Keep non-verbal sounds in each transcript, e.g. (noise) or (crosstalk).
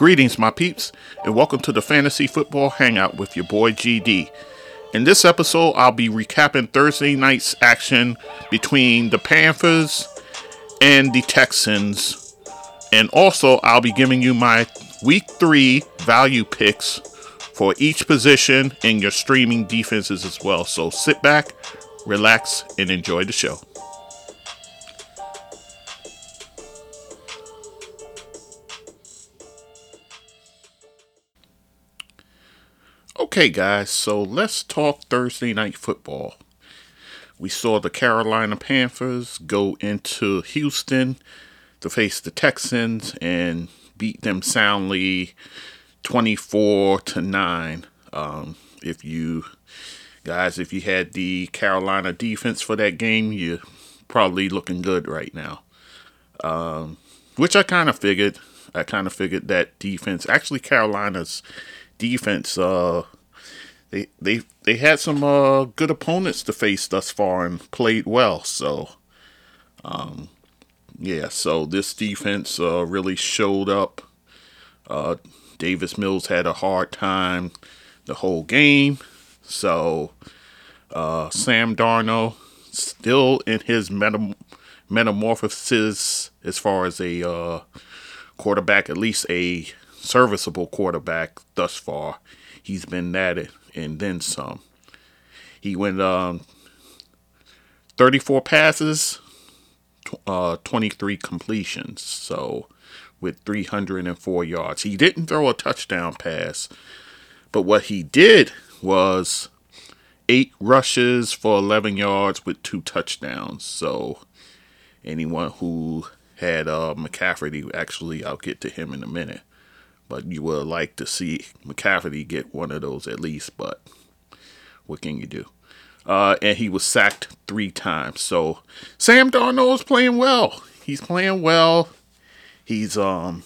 Greetings, my peeps, and welcome to the Fantasy Football Hangout with your boy GD. In this episode, I'll be recapping Thursday night's action between the Panthers and the Texans, and also I'll be giving you my week three value picks for each position in your streaming defenses as well. So sit back, relax, and enjoy the show. Okay, guys, so let's talk Thursday night football. We saw the Carolina Panthers go into Houston to face the Texans and beat them soundly 24 to 9. Um, if you guys, if you had the Carolina defense for that game, you're probably looking good right now. Um, which I kind of figured. I kind of figured that defense, actually, Carolina's defense, uh, they they they had some uh, good opponents to face thus far and played well. So, um, yeah, so this defense uh, really showed up. Uh, Davis Mills had a hard time the whole game. So, uh, Sam Darnold still in his metam- metamorphosis as far as a uh, quarterback, at least a serviceable quarterback thus far. He's been at it and then some. He went um, 34 passes, uh, 23 completions, so with 304 yards. He didn't throw a touchdown pass, but what he did was eight rushes for 11 yards with two touchdowns. So anyone who had uh, McCaffrey, actually, I'll get to him in a minute but you would like to see McCaffrey get one of those at least. But what can you do? Uh, and he was sacked three times. So Sam Darnold is playing well. He's playing well. He's um,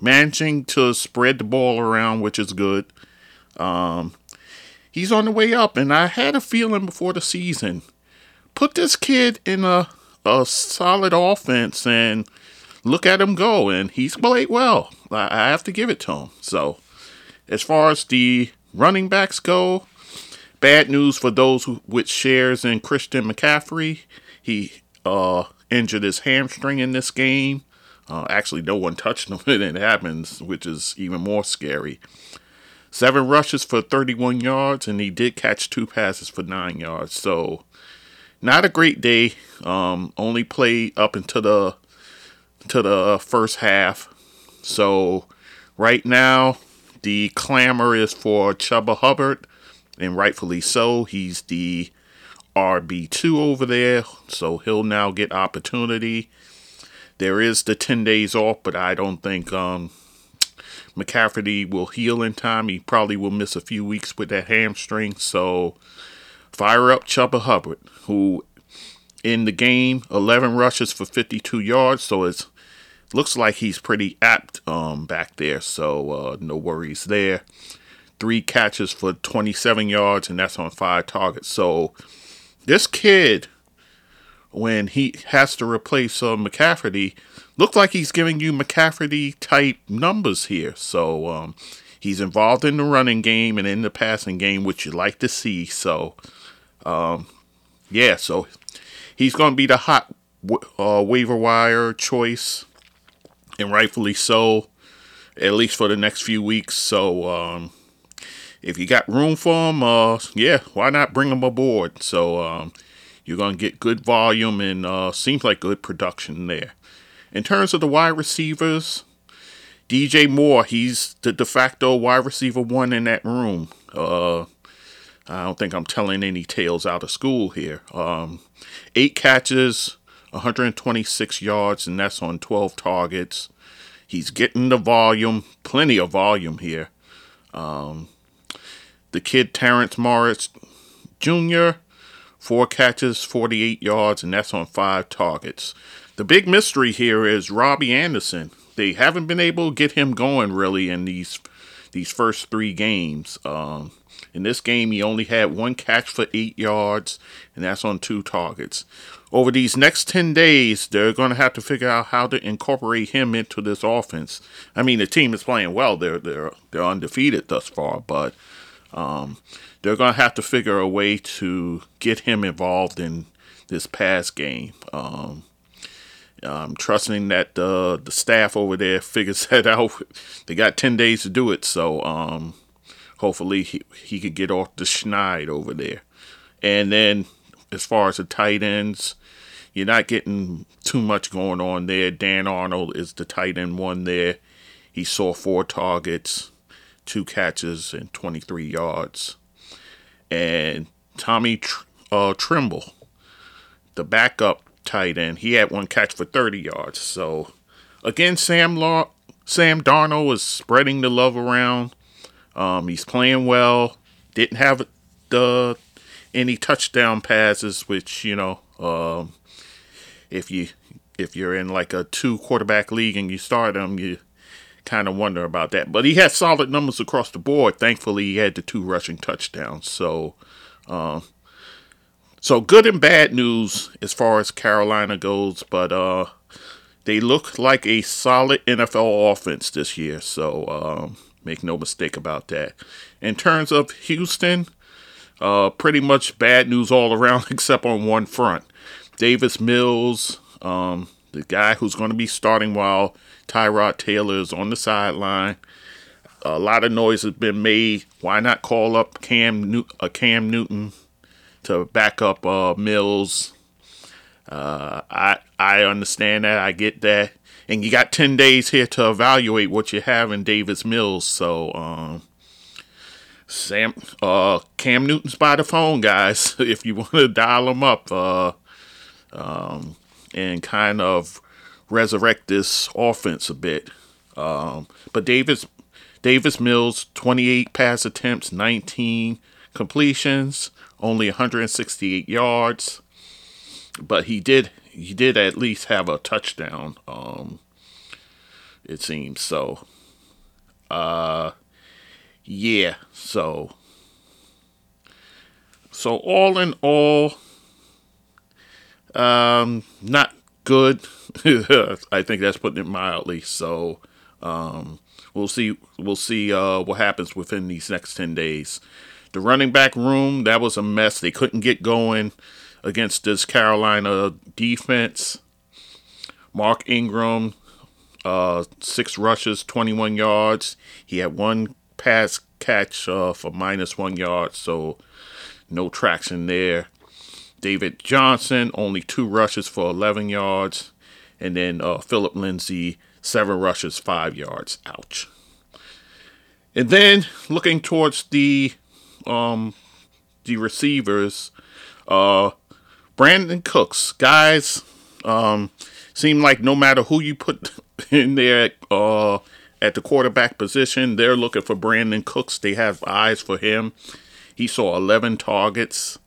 managing to spread the ball around, which is good. Um, he's on the way up, and I had a feeling before the season. Put this kid in a a solid offense and look at him go, and he's played well. I have to give it to him. So, as far as the running backs go, bad news for those who, with shares in Christian McCaffrey. He uh, injured his hamstring in this game. Uh, actually, no one (laughs) touched him, and it happens, which is even more scary. Seven rushes for 31 yards, and he did catch two passes for nine yards. So, not a great day. Um, only played up until the to the first half. So right now, the clamor is for Chuba Hubbard, and rightfully so. He's the RB2 over there, so he'll now get opportunity. There is the 10 days off, but I don't think um, McCaffrey will heal in time. He probably will miss a few weeks with that hamstring. So fire up Chuba Hubbard, who in the game, 11 rushes for 52 yards. So it looks like he's pretty apt um, back there. So uh, no worries there. Three catches for 27 yards, and that's on five targets. So this kid, when he has to replace uh, McCaffrey, looks like he's giving you McCaffrey type numbers here. So um, he's involved in the running game and in the passing game, which you like to see. So um, yeah, so he's going to be the hot uh, waiver wire choice, and rightfully so, at least for the next few weeks. So, um, if you got room for him, uh, yeah, why not bring him aboard? So, um, you're going to get good volume and uh, seems like good production there. In terms of the wide receivers, DJ Moore, he's the de facto wide receiver one in that room. Uh, I don't think I'm telling any tales out of school here. Um, eight catches, 126 yards, and that's on 12 targets. He's getting the volume, plenty of volume here. Um, the kid Terrace Marshall Jr., four catches, 48 yards, and that's on five targets. The big mystery here is Robbie Anderson. They haven't been able to get him going really in these these first three games. Um, in this game, he only had one catch for eight yards, and that's on two targets. over these next 10 days, they're going to have to figure out how to incorporate him into this offense. I mean, the team is playing well. They're they're they're undefeated thus far, but um, they're going to have to figure a way to get him involved in this pass game. Um, I'm trusting that uh, the staff over there (laughs) figures that out. They got 10 days to do it, so um, hopefully he, he could get off the schneid over there. And then as far as the tight ends, you're not getting too much going on there. Dan Arnold is the tight end one there. He saw four targets, two catches, and 23 yards. And Tommy uh, Tremble, the backup tight end, he had one catch for 30 yards. So again, Sam Law, Sam Darnold is spreading the love around. Um, he's playing well. Didn't have the any touchdown passes, which you know, um, if you if you're in like a two quarterback league and you start him, you kind of wonder about that. But he had solid numbers across the board. Thankfully, he had the two rushing touchdowns. So, uh, so good and bad news as far as Carolina goes. But uh, they look like a solid NFL offense this year. So um, make no mistake about that. In terms of Houston, uh, pretty much bad news all around, (laughs) except on one front. Davis Mills, um, the guy who's going to be starting while Tyrod Taylor is on the sideline. A lot of noise has been made. Why not call up Cam New- uh, Cam Newton to back up uh, Mills? Uh, I I understand that. I get that. And you got ten days here to evaluate what you have in Davis Mills. So um, Sam, uh, Cam Newton's by the phone, guys. (laughs) If you want to dial him up, uh, um, and kind of resurrect this offense a bit. Um, but Davis, Davis Mills, 28 pass attempts, 19 completions, only 168 yards. But he did, he did at least have a touchdown. Um, it seems so. Uh, yeah, so so all in all, um, not good. (laughs) I think that's putting it mildly. So um, we'll see. We'll see uh, what happens within these next ten days. The running back room that was a mess. They couldn't get going against this Carolina defense. Mark Ingram, uh, six rushes, 21 yards. He had one pass catch uh, for minus one yard, so no traction there. David Johnson, only two rushes for 11 yards. And then uh, Philip Lindsay, seven rushes, five yards. Ouch. And then looking towards the um, the receivers, uh, Brandin Cooks, guys, um, seem like no matter who you put (laughs) in there, uh, at the quarterback position, they're looking for Brandin Cooks. They have eyes for him. He saw 11 targets,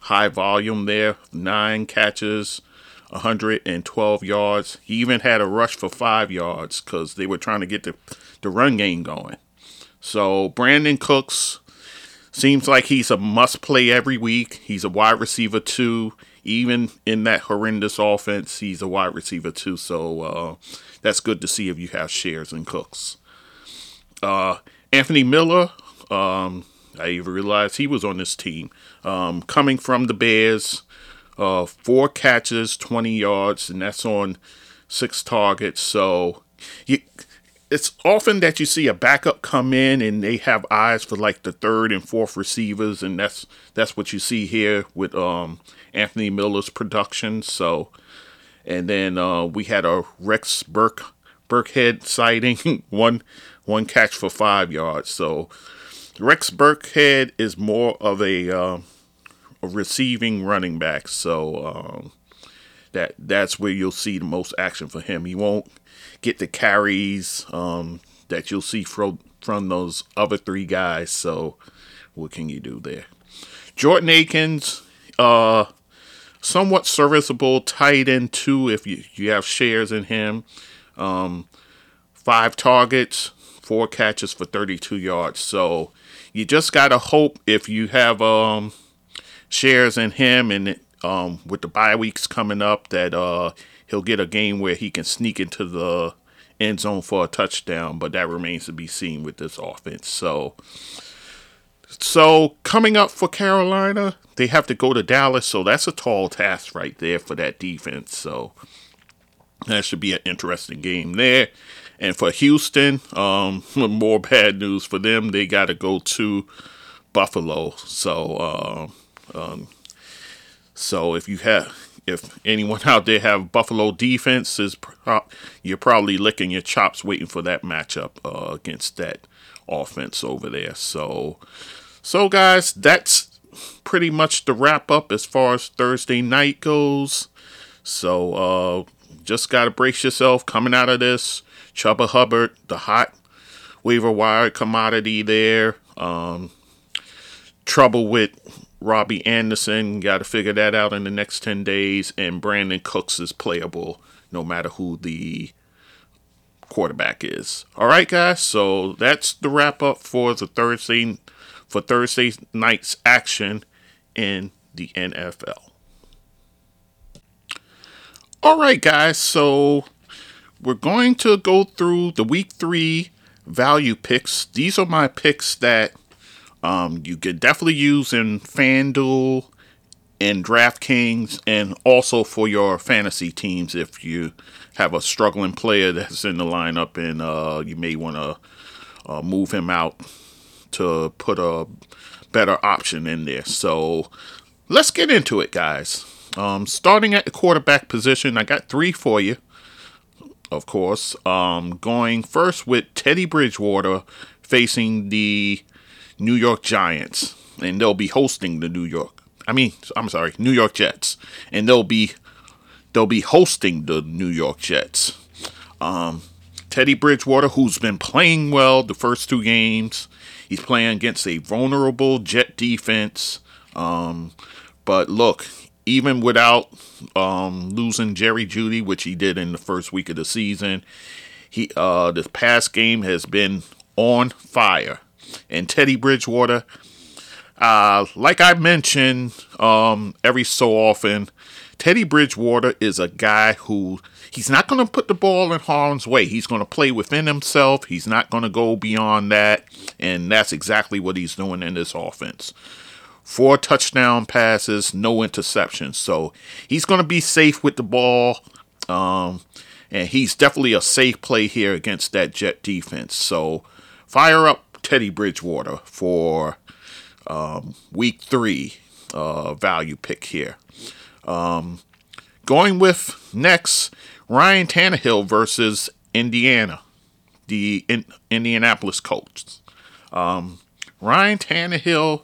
high volume there, nine catches, 112 yards. He even had a rush for five yards because they were trying to get the, the run game going. So Brandin Cooks seems like he's a must play every week. He's a wide receiver too. Even in that horrendous offense, he's a wide receiver too. So uh, that's good to see if you have shares and Cooks. Uh, Anthony Miller, um, I even realized he was on this team. Um, coming from the Bears, uh, four catches, 20 yards, and that's on six targets. So you, it's often that you see a backup come in and they have eyes for like the third and fourth receivers, and that's that's what you see here with um, Anthony Miller's production. So and then uh, we had a Rex Burke Burkhead sighting, (laughs) one one catch for five yards. So Rex Burkhead is more of a, uh, a receiving running back. So um, that that's where you'll see the most action for him. He won't get the carries um, that you'll see from from those other three guys. So what can you do there? Jordan Akins, uh, somewhat serviceable tight end too if you, you have shares in him. Um, five targets, four catches for 32 yards. So you just gotta hope if you have um, shares in him and um, with the bye weeks coming up that uh, he'll get a game where he can sneak into the end zone for a touchdown, but that remains to be seen with this offense. So, so coming up for Carolina, they have to go to Dallas, so that's a tall task right there for that defense. So that should be an interesting game there. And for Houston, um, (laughs) more bad news for them. They got to go to Buffalo. So, uh, um, so if you have, if anyone (laughs) out there have Buffalo defense, is pro- you're probably licking your chops waiting for that matchup uh, against that offense over there. So, so guys, that's pretty much the wrap up as far as Thursday night goes. So, uh, just gotta brace yourself coming out of this. Chuba Hubbard, the hot waiver wire commodity there. Um, trouble with Robbie Anderson. Got to figure that out in the next 10 days. And Brandin Cooks is playable no matter who the quarterback is. All right, guys. So that's the wrap up for the Thursday for Thursday night's action in the NFL. All right, guys. So we're going to go through the week three value picks. These are my picks that um, you can definitely use in FanDuel and DraftKings, and also for your fantasy teams if you have a struggling player (laughs) that's in the lineup and uh, you may want to uh, move him out to put a better option in there. So let's get into it, guys. Um, starting at the quarterback position, I got three for you of course. Um, going first with Teddy Bridgewater facing the New York Giants, and they'll be hosting the New York. I mean, I'm sorry, New York Jets, and they'll be they'll be hosting the New York Jets. Um, Teddy Bridgewater, who's been playing well the first two games, he's playing against a vulnerable Jet defense. Um, but look, even without um, losing Jerry Jeudy, which he did in the first week of the season, he uh, this past game has been on fire. And Teddy Bridgewater, uh, like I mentioned um, every so often, Teddy Bridgewater is a guy who he's not going to put the ball in harm's way. He's going to play within himself. He's not going to go beyond that. And that's exactly what he's doing in this offense four touchdown passes, no interceptions. So he's going to be safe with the ball. Um, and he's definitely a safe play here against that Jet defense. So fire up Teddy Bridgewater for um, week three uh, value pick here. Um, going with next, Ryan Tannehill versus Indiana, the in- Indianapolis Colts. Um, Ryan Tannehill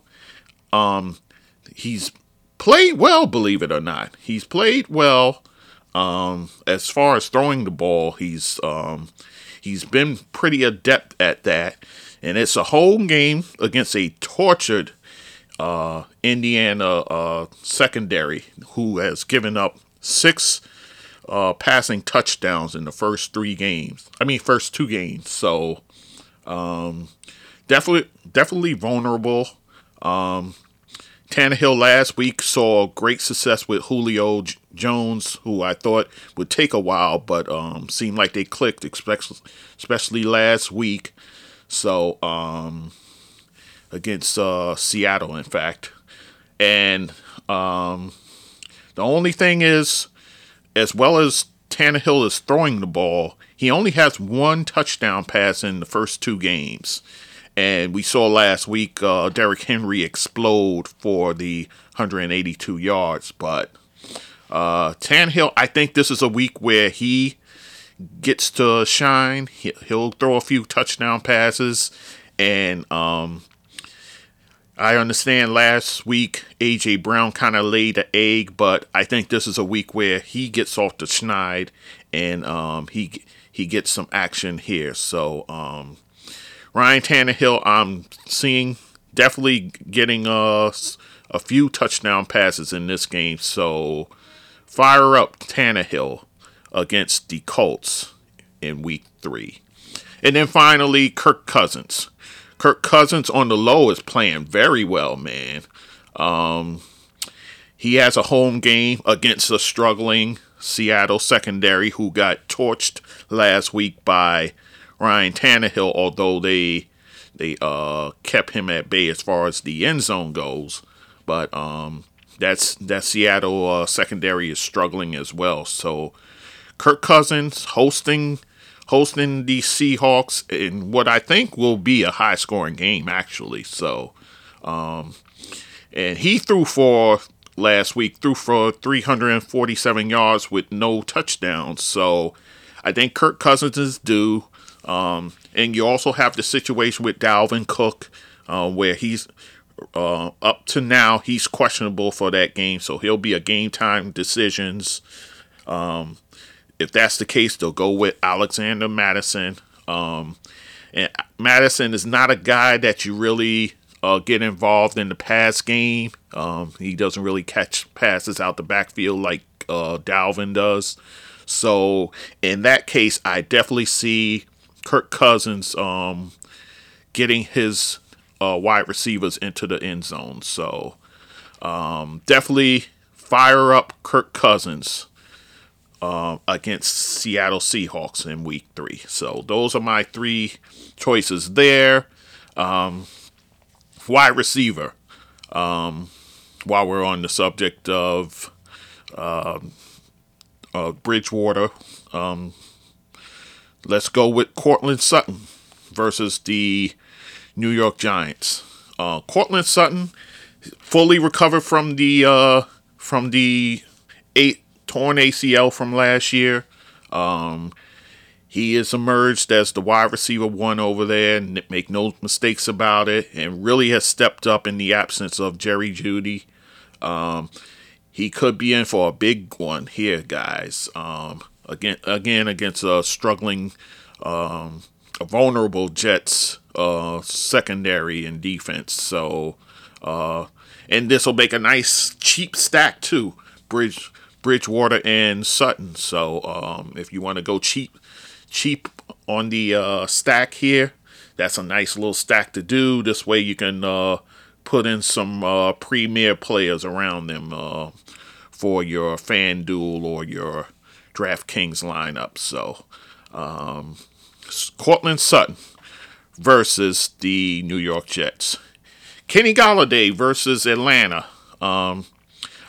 um, he's played well, believe it or not. He's played well. Um, as far as throwing the ball, he's um, he's been pretty adept at that, and it's a home game against a tortured uh, Indiana uh, secondary who has given up six uh, passing touchdowns in the first three games. I mean, first two games. So um, definitely, definitely vulnerable. Um, Tannehill last week saw great success with Julio J- Jones, who I thought would take a while, but um, seemed like they clicked, especially, last week. So um, against uh, Seattle, in fact, and um, the only thing is, as well as Tannehill is throwing the ball, he only has one touchdown pass in the first two games. And we saw last week uh, Derrick Henry explode for the 182 yards. But uh, Tannehill, I think this is a week where he gets to shine. He'll throw a few touchdown passes. And um, I understand last week AJ Brown kind of laid the egg, but I think this is a week where he gets off the schneid and um, he he gets some action here. So um, Ryan Tannehill, I'm seeing definitely getting a, a few touchdown passes in this game. So fire up Tannehill against the Colts in week three. And then finally, Kirk Cousins. Kirk Cousins on the low is playing very well, man. Um, he has a home game against a struggling Seattle secondary who got torched last week by Ryan Tannehill, although they they uh, kept him at bay as far as the end zone goes. But um, that's that Seattle uh, secondary is struggling as well. So Kirk Cousins hosting hosting the Seahawks in what I think will be a high scoring game actually. So um, and he threw for last week threw for 347 yards with no touchdowns. So I think Kirk Cousins is due. Um, and you also have the situation with Dalvin Cook, uh, where he's uh, up to now he's questionable for that game, so he'll be a game time decisions. Um, if that's the case, they'll go with Alexander Mattison. Um, and Mattison is not a guy that you really uh, get involved in the pass game. Um, he doesn't really catch passes out the backfield like uh, Dalvin does. So in that case, I definitely see Kirk Cousins um, getting his uh, wide receivers into the end zone. So um, definitely fire up Kirk Cousins uh, against Seattle Seahawks in Week Three. So those are my three choices there. Um, wide receiver. Um, while we're on the subject of uh, uh, Bridgewater, um, let's go with Courtland Sutton versus the New York Giants. Uh, Courtland Sutton fully recovered from the uh, from the eight torn ACL from last year. Um, he has emerged as the wide receiver one over there, make no mistakes about it, and really has stepped up in the absence of Jerry Jeudy. Um, he could be in for a big one here, guys. Um, again, again against a struggling, um, a vulnerable Jets uh, secondary and defense. So, uh, and this will make a nice cheap stack too. Bridge, Bridgewater and Sutton. So, um, if you want to go cheap cheap on the uh, stack here. That's a nice little stack to do. This way you can uh, put in some uh, premier players around them uh, for your FanDuel or your DraftKings lineup. So, um, Courtland Sutton versus the New York Jets. Kenny Golladay versus Atlanta. Um,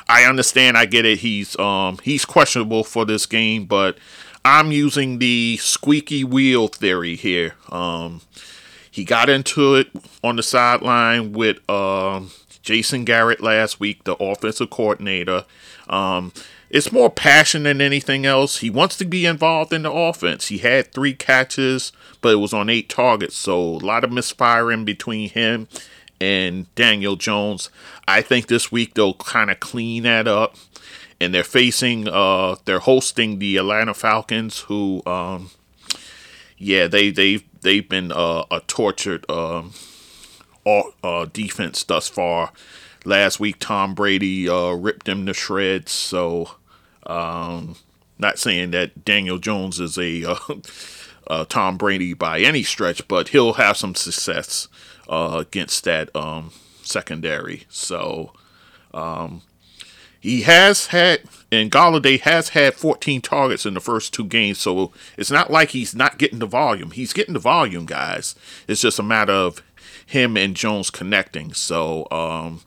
I understand. I get it. He's um, he's questionable for this game, but I'm using the squeaky wheel theory here. Um, he got into it on the sideline with uh, Jason Garrett last week, the offensive coordinator. Um, it's more passion than anything else. He wants to be involved in the offense. He had three catches, but it was on eight targets, so a lot of misfiring between him and Daniel Jones. I think this week they'll kind of clean that up and they're facing uh they're hosting the Atlanta Falcons who um yeah they they they've been uh, a tortured um all, uh defense thus far last week Tom Brady uh ripped them to shreds so um not saying that Daniel Jones is a (laughs) uh, Tom Brady by any stretch but he'll have some success uh against that um secondary so um he has had, and Golladay has had 14 targets in the first two games, so it's not like he's not getting the volume. He's getting the volume, guys. It's just a matter of him and Jones connecting. So, um,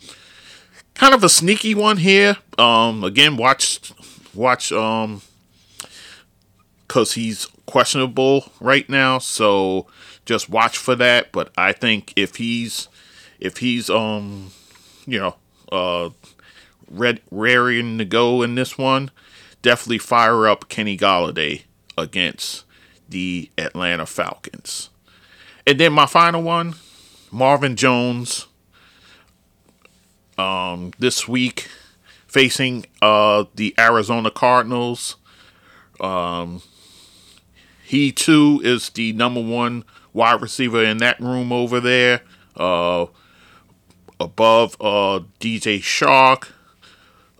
kind of a sneaky one here. Um, again, watch, watch, um, because he's questionable right now. So just watch for that. But I think if he's, if he's, um, you know, uh, red, raring to go in this one, definitely fire up Kenny Golladay against the Atlanta Falcons. And then my final one, Marvin Jones. Um, this week facing uh, the Arizona Cardinals. Um, he too is the number one wide receiver in that room over there. Uh, above uh, DJ Chark,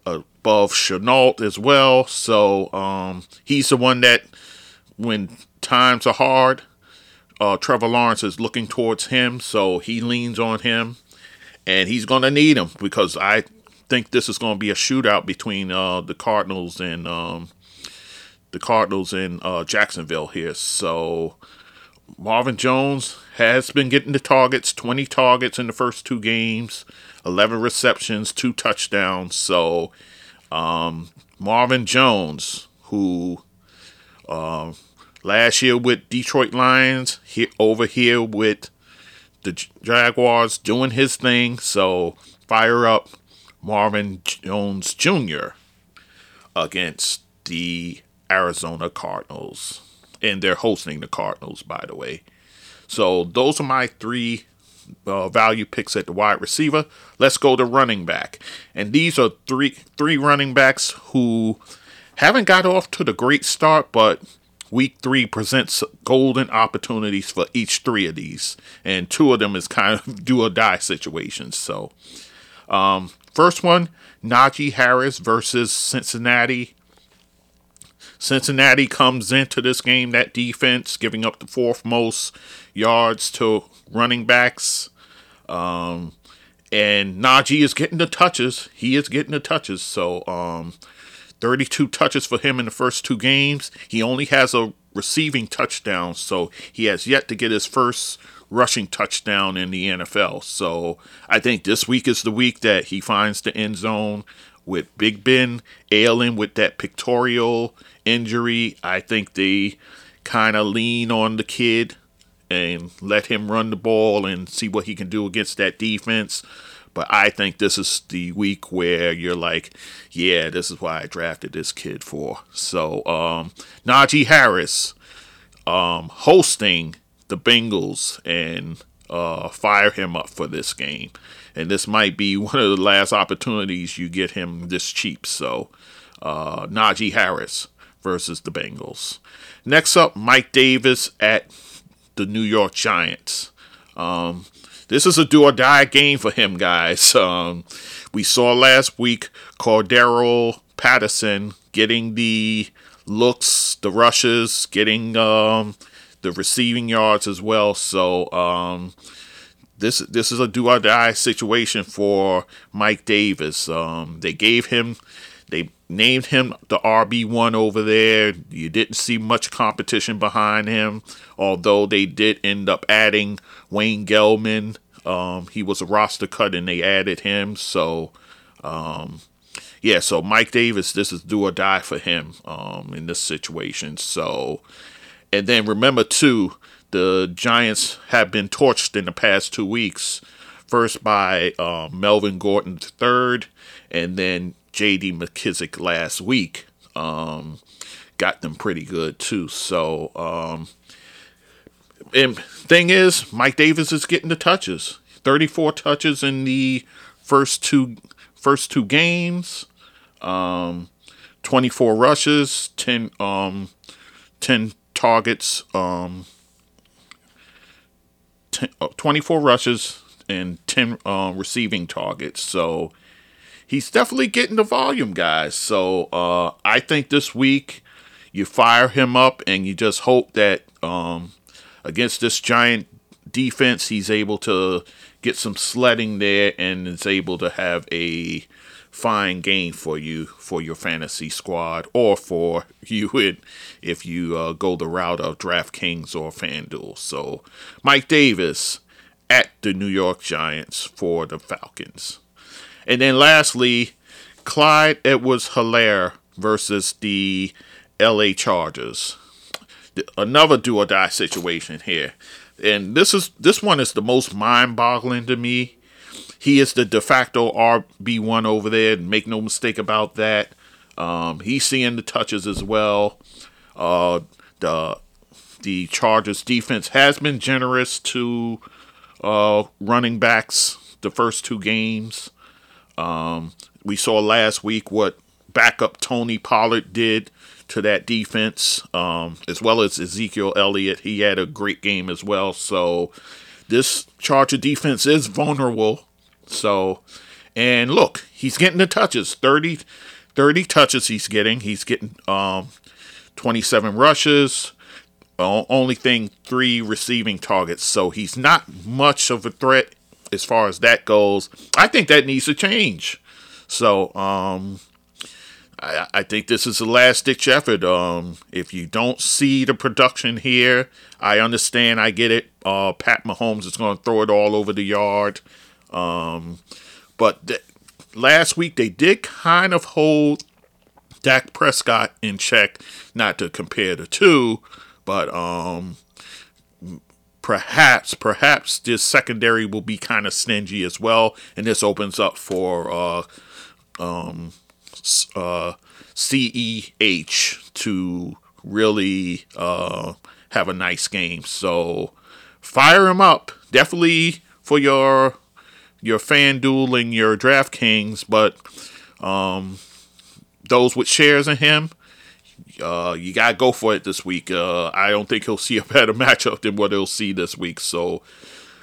above Shenault as well. So um, he's the one that, when times are hard, uh, Trevor Lawrence is looking towards him. So he leans on him, and he's going to need him because I think this is going to be a shootout between uh, the Cardinals and um, the Cardinals in uh, Jacksonville here. So Marvin Jones has been getting the targets, 20 targets in the first two games, 11 receptions, two touchdowns. So um, Marvin Jones, who uh, last year with Detroit Lions, here, over here with the Jaguars, doing his thing. So fire up Marvin Jones Jr. against the Arizona Cardinals. And they're hosting the Cardinals, by the way. So those are my three uh, value picks at the wide receiver. Let's go to running back. And these are three three running backs who haven't got off to the great start, but week three presents golden opportunities for each three of these. And two of them is kind of (laughs) do or die situations. So um, first one, Najee Harris versus Cincinnati. Cincinnati comes into this game, that defense, giving up the fourth most yards to running backs. Um, and Najee is getting the touches. He is getting the touches. So, um, 32 touches for him in the first two games. He only has a receiving touchdown, so he has yet to get his first rushing touchdown in the NFL. So I think this week is the week that he finds the end zone with Big Ben ailing with that pectoral injury. I think they kind of lean on the kid and let him run the ball and see what he can do against that defense. But I think this is the week where you're like, yeah, this is why I drafted this kid for. So, um, Najee Harris um, hosting the Bengals and uh, fire him up for this game. And this might be (laughs) one of the last opportunities you get him this cheap. So, uh, Najee Harris versus the Bengals. Next up, Mike Davis at the New York Giants. Um, this is a do or die game for him, guys. (laughs) Um, we saw last week Cordarrelle Patterson getting the looks, the rushes, getting um, the receiving yards as well. So um, this this is a do or die situation for Mike Davis. Um, they gave him, they named him the RB one over there. You didn't see much competition behind him, although they did end up adding Wayne Gallman. Um, he was a roster cut and they added him. So um, yeah, so Mike Davis, this is do or die for him um, in this situation. So, and then remember too, the Giants have been torched in the past two weeks. First by uh, Melvin Gordon III, and then J.D. McKissic last week. Um, got them pretty good too. So, um, and thing is, Mike Davis is getting the touches. 34 touches in the first two first two games. Um, 24 rushes, 10 um 10 targets, 10, uh, 24 rushes and 10 uh, receiving targets. So he's definitely getting the volume, guys. So uh, I think this week you fire him up and you just hope that um, against this giant defense, he's able to get some sledding there and is able to have a fine game for you for your fantasy squad or for (laughs) you in, if you uh, go the route of DraftKings or FanDuel. So, Mike Davis at the New York Giants for the Falcons. And then lastly, Clyde Edwards Helaire versus the LA Chargers. Another do or die situation here. And this is this one is the most mind boggling to me he is the de facto RB1 over there. Make no mistake about that. Um, he's seeing the touches as well. Uh, the the Chargers defense has been generous to uh, running backs the first two games. Um, we saw last week what backup Tony Pollard did to that defense, um, as well as Ezekiel Elliott. He had a great game as well. So this Charger defense is vulnerable so, and look, he's getting the touches 30, 30 touches he's getting. He's getting um, 27 rushes, only thing, three receiving targets. So he's not much of a threat as far as that goes. I think that needs to change. So um, I, I think this is a last ditch effort. Um, if you don't see the production here, I understand. I get it. Uh, Pat Mahomes is going to throw it all over the yard. Um, but th- last week they did kind of hold Dak Prescott in check. Not to compare the two, but um, perhaps perhaps this secondary will be kind of stingy as well, and this opens up for uh, um, uh, CEH to really uh, have a nice game. So fire him up, definitely for your your FanDuel and your DraftKings, but um, those with shares in him, uh, you gotta go for it this week. Uh, I don't think he'll see a (laughs) better matchup than what he'll see this week. So,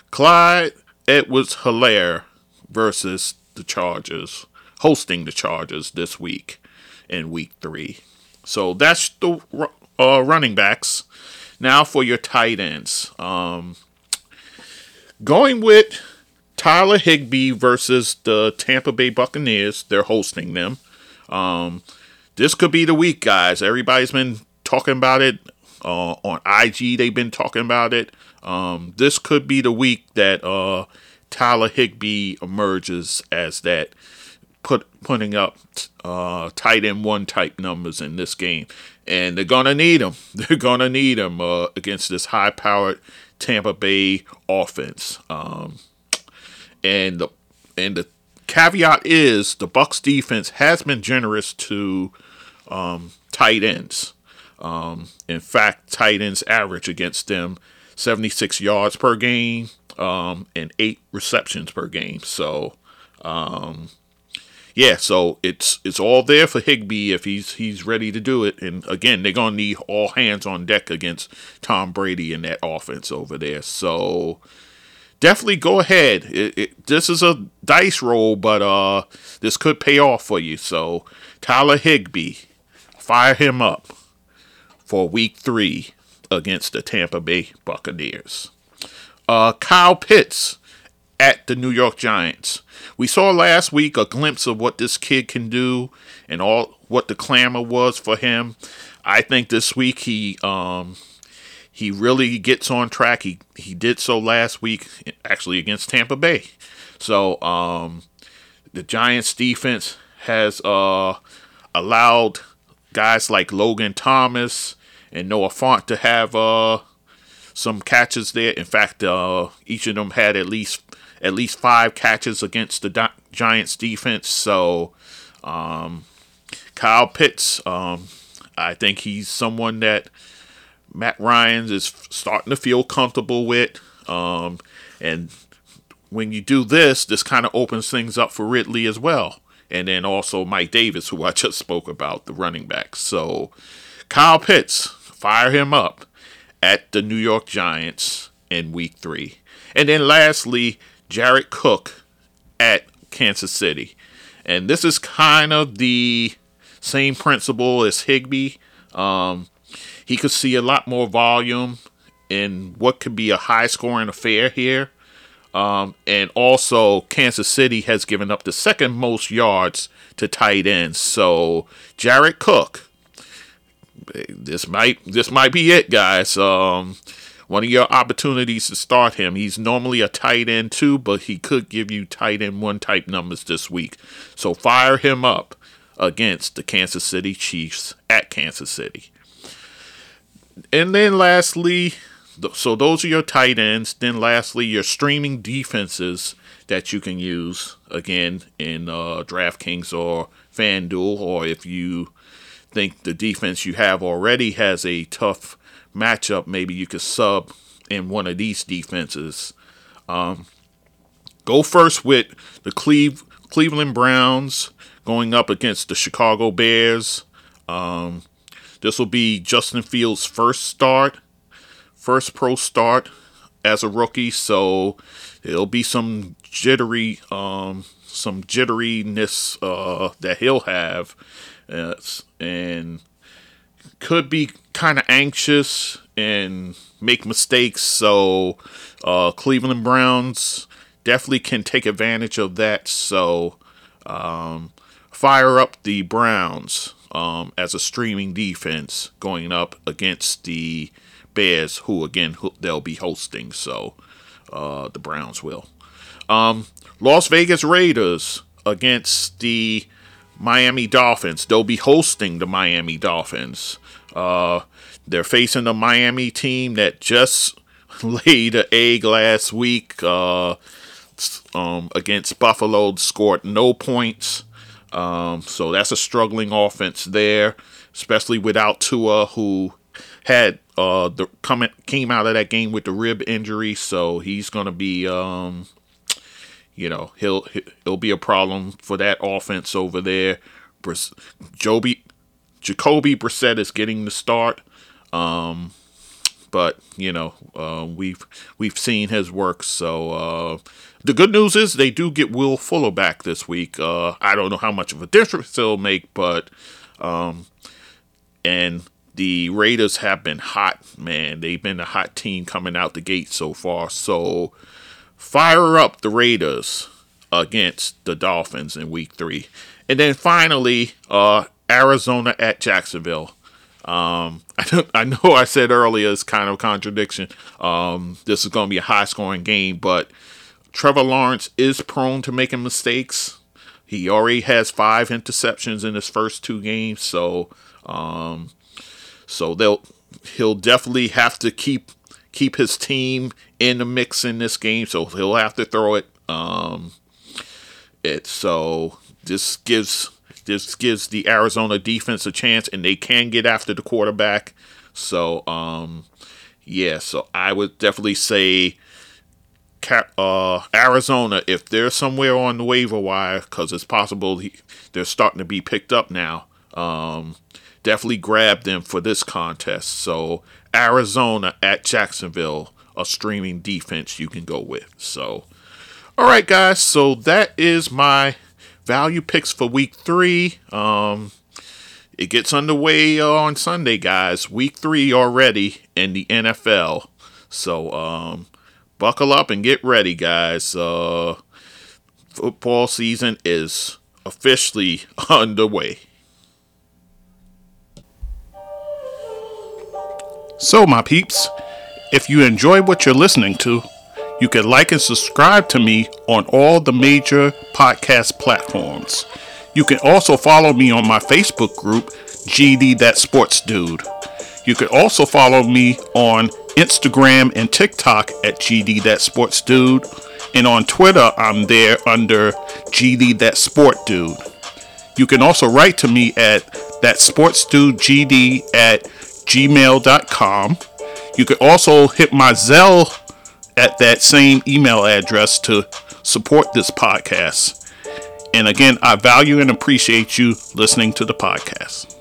Clyde Edwards Helaire versus the Chargers, hosting the Chargers this week in week three. So that's the uh, running backs. Now for your tight ends. Um, going with Tyler Higbee versus the Tampa Bay Buccaneers. They're hosting them. Um, this could be the week, guys. Everybody's been talking about it uh, on IG. They've been talking about it. Um, this could be the week that uh, Tyler Higbee emerges as that put putting up uh, tight end one type numbers in this game, and they're gonna need him. (laughs) They're gonna need him uh, against this high powered Tampa Bay offense. Um, and the and the caveat is the Bucks defense has been generous to um, tight ends. Um, in fact, tight ends average against them 76 yards per game um, and eight receptions per game. So um, yeah, so it's it's all there for Higbee if he's he's ready to do it. And again, they're gonna need all hands on deck against Tom Brady and that offense over there. So definitely go ahead. It, it, this is a dice roll, but uh, this could pay off for you. So Tyler Higbee, fire him up for Week Three against the Tampa Bay Buccaneers. Uh, Kyle Pitts at the New York Giants. We saw last week a glimpse of what this kid can do and all what the clamor was for him. I think this week he um he really gets on track. He he did so last week actually against Tampa Bay. So um the Giants defense has uh allowed guys like Logan Thomas and Noah Fant to have uh some catches there. In fact, uh, each of them had at least at least five catches against the Giants defense. So, um, Kyle Pitts, um, I think he's someone that Matt Ryan's is starting to feel comfortable with. Um, and when you do this, this kind of opens things up for Ridley as well. And then also Mike Davis, who I (laughs) just spoke about, the running back. So, Kyle Pitts, fire him up at the New York Giants in week three. And then lastly, Jared Cook at Kansas City. And this is kind of the same principle as Higbee. Um, he could see a lot more volume in what could be a high scoring affair here. Um, and also, Kansas City has given up the second most yards to tight ends. So, Jared Cook, this might this might be it, guys. Um, one of your opportunities to start him. He's normally a tight end too, but he could give you tight end one type numbers this week. So fire him up against the Kansas City Chiefs at Kansas City. And then lastly, so those are your tight ends. Then lastly, your streaming defenses that you can use again in uh, DraftKings or FanDuel, or if you think the defense you have already has a tough matchup, maybe you could sub in one of these defenses. Um, go first with the Cleve- Cleveland Browns going up against the Chicago Bears. Um, this will be Justin Fields' first start, first pro start as a rookie, so it'll be some jittery, um, some jitteriness uh, that he'll have, uh, and could be kind of anxious and make mistakes. So uh, Cleveland Browns definitely can take advantage of that. So um, fire up the Browns um, as a streaming defense going up against the Bears, who again they'll be hosting. So uh, the Browns will. Um, Las Vegas Raiders against the Miami Dolphins. They'll be hosting the Miami Dolphins. Uh, they're facing the Miami team that just (laughs) laid an egg last week uh, um, against Buffalo, scored no points. Um, so that's a struggling offense there, especially without Tua, who had uh, the coming came out of that game with the rib injury. So he's going to be um, you know, he'll he'll be a problem for that offense over there. Joby, Jacoby Brissett is getting the start, um, but you know uh, we've we've seen his work. So uh, the good news is they do get Will Fuller back this week. Uh, I don't know how much of a difference it'll make, but um, and the Raiders have been hot, man. They've been a hot team coming out the gate so far. So fire up the Raiders against the Dolphins in week three. And then finally, uh, Arizona at Jacksonville. Um, (laughs) I, I know I said earlier it's kind of a contradiction. Um, this is going to be a high scoring game, but Trevor Lawrence is prone to making mistakes. He already has five interceptions in his first two games, so um, so they'll he'll definitely have to keep keep his team in the mix in this game, so he'll have to throw it. Um, it so this gives this gives the Arizona defense a chance, and they can get after the quarterback. So um, yeah, so I would definitely say. Uh, Arizona, if they're somewhere on the waiver wire, because it's possible he, they're starting to be picked up now, um, definitely grab them for this contest. So Arizona at Jacksonville, a streaming defense you can go with. So, all right, guys. So that is my value picks for week three. Um, it gets underway on Sunday, guys. Week three already in the NFL. So, um, buckle up and get ready, guys. Uh, football season is officially (laughs) underway. So, my peeps, if you enjoy what you're listening to, you can like and subscribe to me on all the major podcast platforms. You can also follow me on my Facebook group, GD That Sports Dude. You can also follow me on Instagram and TikTok at GD That Sports Dude. And on Twitter, I'm there under GD That Sport Dude. You can also write to me at that sports dude GD at gmail.com. You can also hit my Zelle at that same email address to support this podcast. And again, I value and appreciate you listening to the podcast.